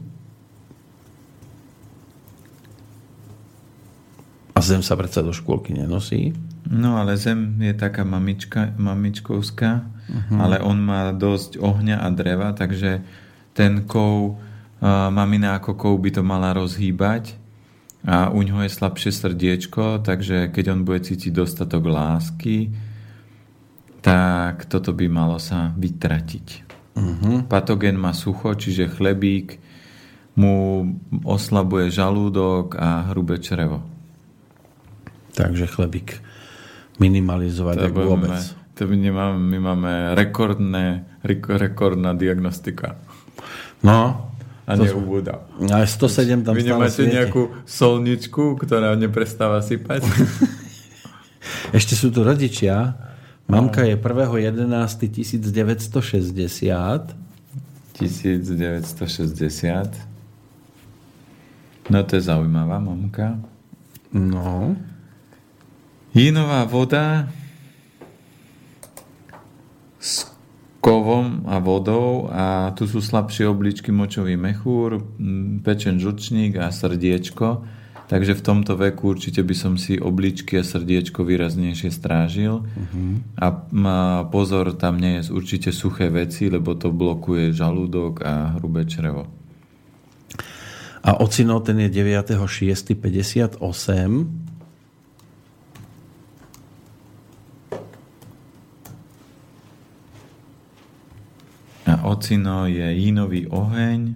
A zem sa predsa do škôlky nenosí. No ale zem je taká mamička, mamičkovská, uh-huh. ale on má dosť ohňa a dreva, takže ten kov, uh, mamina ako kov by to mala rozhýbať a u ňoho je slabšie srdiečko, takže keď on bude cítiť dostatok lásky, tak toto by malo sa vytratiť. Uh-huh. Patogen má sucho, čiže chlebík mu oslabuje žalúdok a hrubé črevo. Takže chlebík minimalizovať tak vôbec. Máme, to my, nemáme, my máme rekordné, rekordná diagnostika. No, a to neubúda. A 107 tam Vy nemáte svieti. nejakú solničku, ktorá neprestáva sypať? Ešte sú tu rodičia. Mamka je 1.11.1960. 1960. No to je zaujímavá mamka. No. Jínová voda kovom a vodou a tu sú slabšie obličky močový mechúr, pečen žučník a srdiečko. Takže v tomto veku určite by som si obličky a srdiečko výraznejšie strážil. Uh-huh. A pozor, tam nie je určite suché veci, lebo to blokuje žalúdok a hrubé črevo. A ocino ten je 9.6.58 ocino je jínový oheň.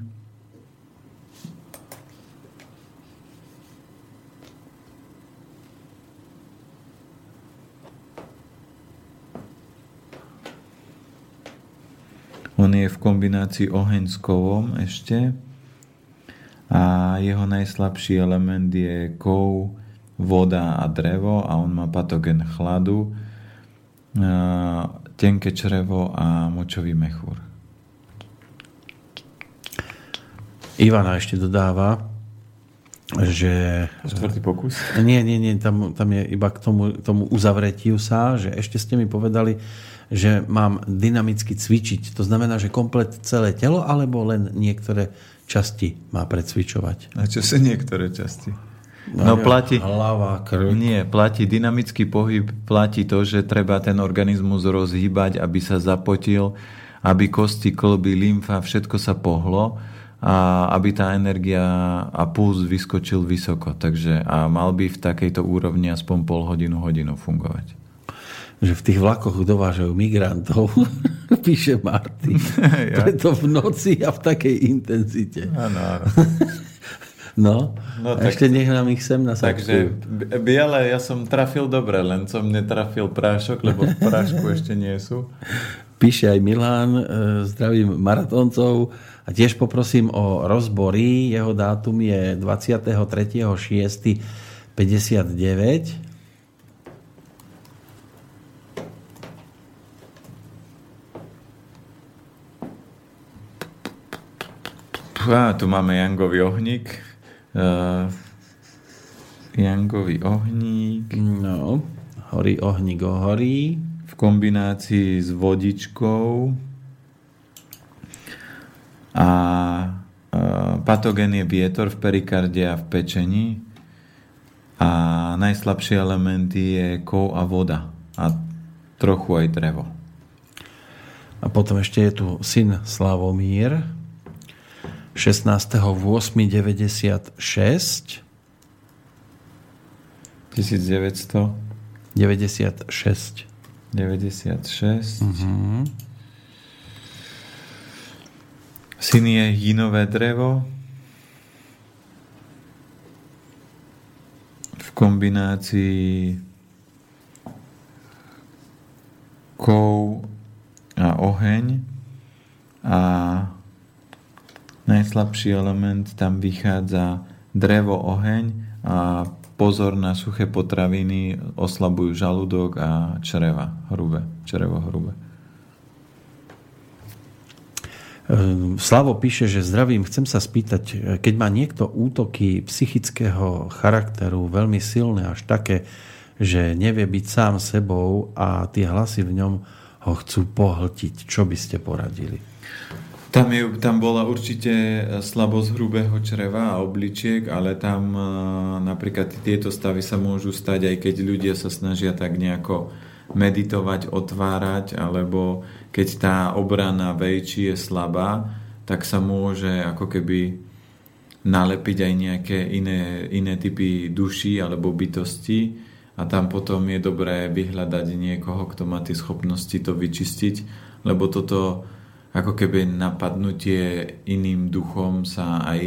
On je v kombinácii oheň s kovom ešte. A jeho najslabší element je kov, voda a drevo a on má patogen chladu, tenké črevo a močový mechúr. Ivana ešte dodáva, že... Štvrtý pokus? Nie, nie, nie, tam, tam je iba k tomu, tomu uzavretiu sa, že ešte ste mi povedali, že mám dynamicky cvičiť. To znamená, že komplet celé telo, alebo len niektoré časti má precvičovať? A čo sa niektoré časti? No, no platí... Hlava, krk. Nie, platí dynamický pohyb, platí to, že treba ten organizmus rozhýbať, aby sa zapotil, aby kosti, klby, lymfa, všetko sa pohlo a aby tá energia a puls vyskočil vysoko. Takže a mal by v takejto úrovni aspoň pol hodinu, hodinu fungovať. Že v tých vlakoch dovážajú migrantov, píše Marty. ja. Preto v noci a v takej intenzite. Áno, áno. No, no tak, ešte nech nám ich sem nasadkujú. Takže biele ja som trafil dobre, len som netrafil prášok, lebo v prášku ešte nie sú. Píše aj Milan, e, zdravím maratóncov. A tiež poprosím o rozbory. Jeho dátum je 23.6.59. A tu máme Jangový ohník. Uh, Jangový ohník. No, horí ohník ohorí. V kombinácii s vodičkou a patogen je vietor v perikarde a v pečení. A najslabšie elementy je kov a voda a trochu aj drevo. A potom ešte je tu syn Slavomír 16.8.96 1996 96 Syn je jinové drevo v kombinácii kov a oheň a najslabší element tam vychádza drevo, oheň a pozor na suché potraviny oslabujú žalúdok a čreva, hrube, črevo hrubé. Ehm, Slavo píše, že zdravím, chcem sa spýtať, keď má niekto útoky psychického charakteru veľmi silné, až také, že nevie byť sám sebou a tie hlasy v ňom ho chcú pohltiť, čo by ste poradili? Tam, je, tam bola určite slabosť hrubého čreva a obličiek, ale tam napríklad tieto stavy sa môžu stať, aj keď ľudia sa snažia tak nejako meditovať, otvárať, alebo keď tá obrana vejči je slabá, tak sa môže ako keby nalepiť aj nejaké iné, iné typy duší alebo bytosti a tam potom je dobré vyhľadať niekoho, kto má tie schopnosti to vyčistiť, lebo toto ako keby napadnutie iným duchom sa aj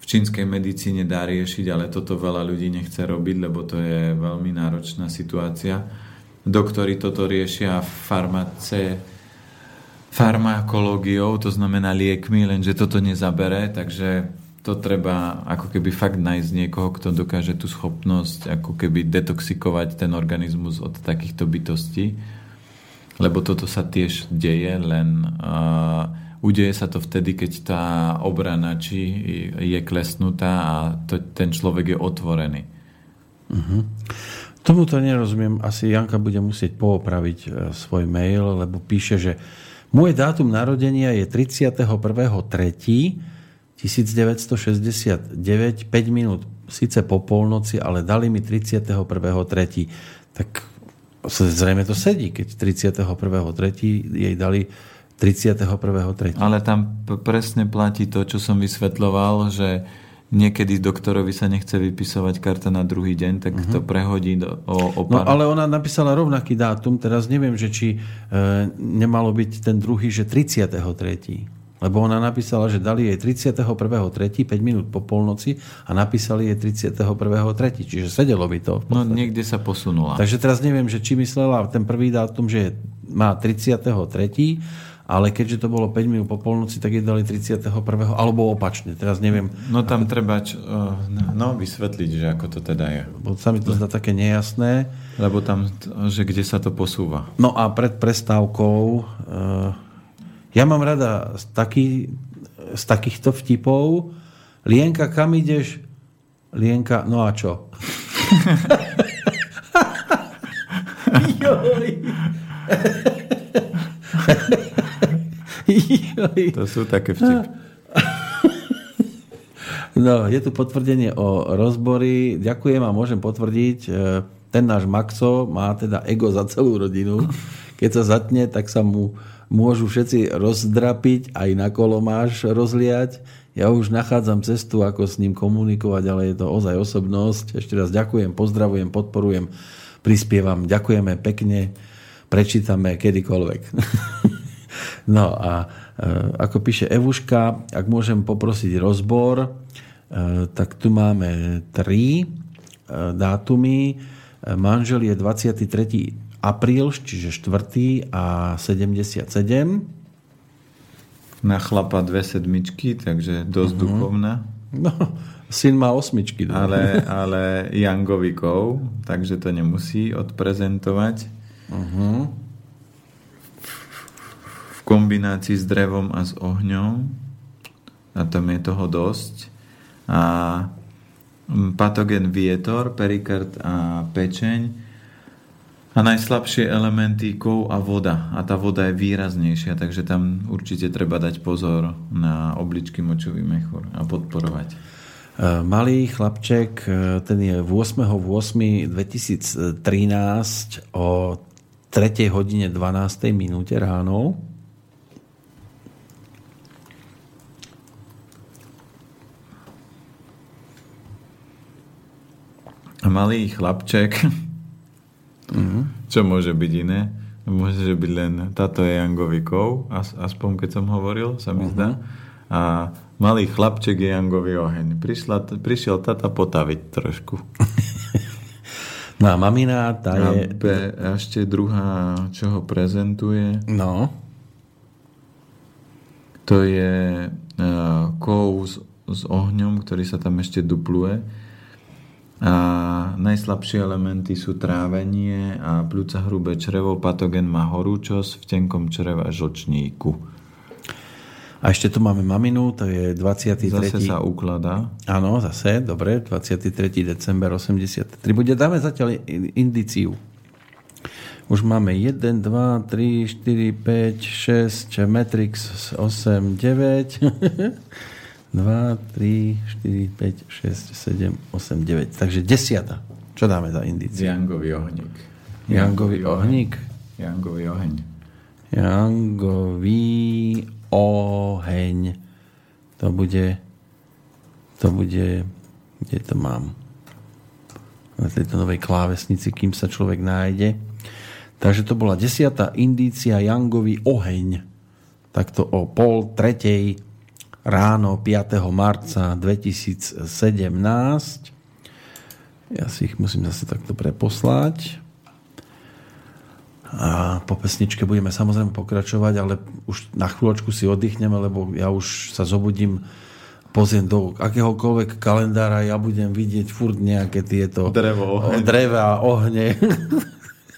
v čínskej medicíne dá riešiť, ale toto veľa ľudí nechce robiť, lebo to je veľmi náročná situácia. Doktori toto riešia farmace, farmakológiou, to znamená liekmi, lenže toto nezabere, takže to treba ako keby fakt nájsť niekoho, kto dokáže tú schopnosť ako keby detoxikovať ten organizmus od takýchto bytostí lebo toto sa tiež deje, len uh, udeje sa to vtedy, keď tá obrana či je klesnutá a to, ten človek je otvorený. Uh-huh. Tomuto nerozumiem. Asi Janka bude musieť poopraviť e, svoj mail, lebo píše, že môj dátum narodenia je 31.3.1969, 5 minút síce po polnoci, ale dali mi 31.3. Tak zrejme to sedí, keď 31.3. jej dali 31.3. Ale tam presne platí to, čo som vysvetloval, že niekedy doktorovi sa nechce vypisovať karta na druhý deň, tak uh-huh. to prehodí do, o, o No ale ona napísala rovnaký dátum, teraz neviem, že či e, nemalo byť ten druhý, že 33. Lebo ona napísala, že dali jej 31.3. 5 minút po polnoci a napísali jej 31.3. Čiže sedelo by to. No niekde sa posunula. Takže teraz neviem, že či myslela ten prvý dátum, že má 33. Ale keďže to bolo 5 minút po polnoci, tak jej dali 31. alebo opačne. Teraz neviem. No tam ako... treba č- no, vysvetliť, že ako to teda je. Bo sa mi to zdá také nejasné. Lebo tam, že kde sa to posúva. No a pred prestávkou uh, ja mám rada z, taký, z takýchto vtipov. Lienka, kam ideš? Lienka, no a čo? to sú také vtipy. No, je tu potvrdenie o rozbory. Ďakujem a môžem potvrdiť, e, ten náš Maxo má teda ego za celú rodinu. Keď sa zatne, tak sa mu môžu všetci rozdrapiť, aj na kolo máš rozliať. Ja už nachádzam cestu, ako s ním komunikovať, ale je to ozaj osobnosť. Ešte raz ďakujem, pozdravujem, podporujem, prispievam. Ďakujeme pekne, prečítame kedykoľvek. no a ako píše Evuška, ak môžem poprosiť rozbor, e, tak tu máme tri e, dátumy. Manžel je 23 apríl, čiže 4. a 77. Na chlapa dve sedmičky, takže dosť uh-huh. duchovná. No, syn má osmičky. No. Ale, ale Jangovikov, takže to nemusí odprezentovať. Uh-huh. Kombinácii s drevom a s ohňom. A tam je toho dosť. A patogen vietor, perikard a pečeň a najslabšie elementy kov a voda. A tá voda je výraznejšia, takže tam určite treba dať pozor na obličky močový mechúr a podporovať. E, malý chlapček, e, ten je 8.8.2013 o 3. hodine 12. minúte ráno. Malý chlapček Mm-hmm. Čo môže byť iné? Môže byť len táto je Jangovikov, aspoň keď som hovoril, sa mi uh-huh. zdá. A malý chlapček je Jangový oheň. Prišla, prišiel tata potaviť trošku. No a mamina, tá A, je... A ešte druhá, čo ho prezentuje, No, to je uh, kov s, s ohňom, ktorý sa tam ešte dupluje. A najslabšie elementy sú trávenie a pľúca hrubé črevo, patogen má horúčosť v tenkom čreve a žlčníku. a ešte tu máme maminu, to je 23. Zase sa ukladá. Áno, zase, dobre, 23. december 83. Bude, dáme zatiaľ in- indiciu. Už máme 1, 2, 3, 4, 5, 6, Matrix 8, 9. 2, 3, 4, 5, 6, 7, 8, 9. Takže desiata. Čo dáme za indiciu? Jangový ohník. Jangový ohník. Jangový oheň. Jangový oheň. To bude... To bude... Kde to mám? Na tejto novej klávesnici, kým sa človek nájde. Takže to bola desiatá indícia Jangový oheň. Takto o pol tretej ráno 5. marca 2017. Ja si ich musím zase takto preposlať. A po pesničke budeme samozrejme pokračovať, ale už na chvíľočku si oddychneme, lebo ja už sa zobudím, pozriem do akéhokoľvek kalendára, ja budem vidieť furt nejaké tieto Drevo, oheň. dreva, ohne.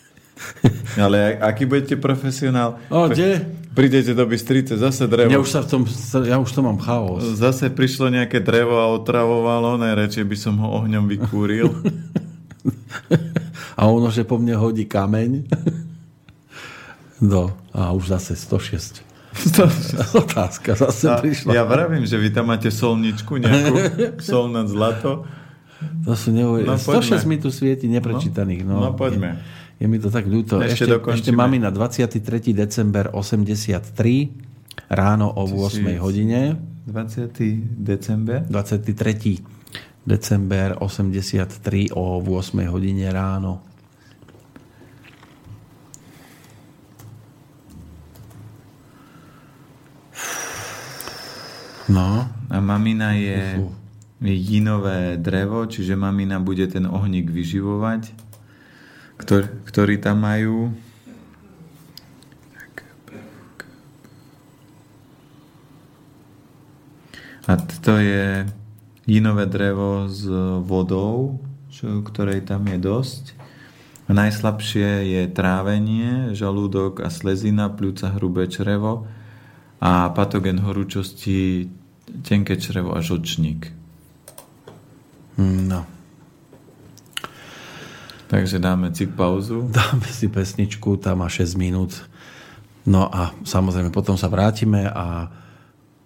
Ale aký budete profesionál? O, kde? Prídete do Bystrice, zase drevo. Ja už, sa v tom, ja už to mám chaos. Zase prišlo nejaké drevo a otravovalo, najradšej by som ho ohňom vykúril. A ono, že po mne hodí kameň. No, a už zase 106. Otázka zase A prišla. ja vravím, že vy tam máte solničku nejakú, sol nad zlato. To sú neuver... No, 106 poďme. mi tu svieti neprečítaných. No, No, poďme. Je, je mi to tak ľúto. Ešte Ešte, dokončíme. ešte máme na 23. december 83 ráno o 8 Tisíc. hodine. 20. december. 23. december 83 o 8 hodine ráno. No, A mamina je, je jinové drevo, čiže mamina bude ten ohník vyživovať, ktorý, ktorý tam majú. A to je jinové drevo s vodou, čo, ktorej tam je dosť. A najslabšie je trávenie, žalúdok a slezina, pľúca, hrubé črevo a patogen horúčosti, tenké črevo a žlčník. no. Takže dáme cik pauzu. Dáme si pesničku, tá má 6 minút. No a samozrejme potom sa vrátime a,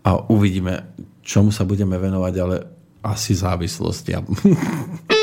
a uvidíme, čomu sa budeme venovať, ale asi závislostiam.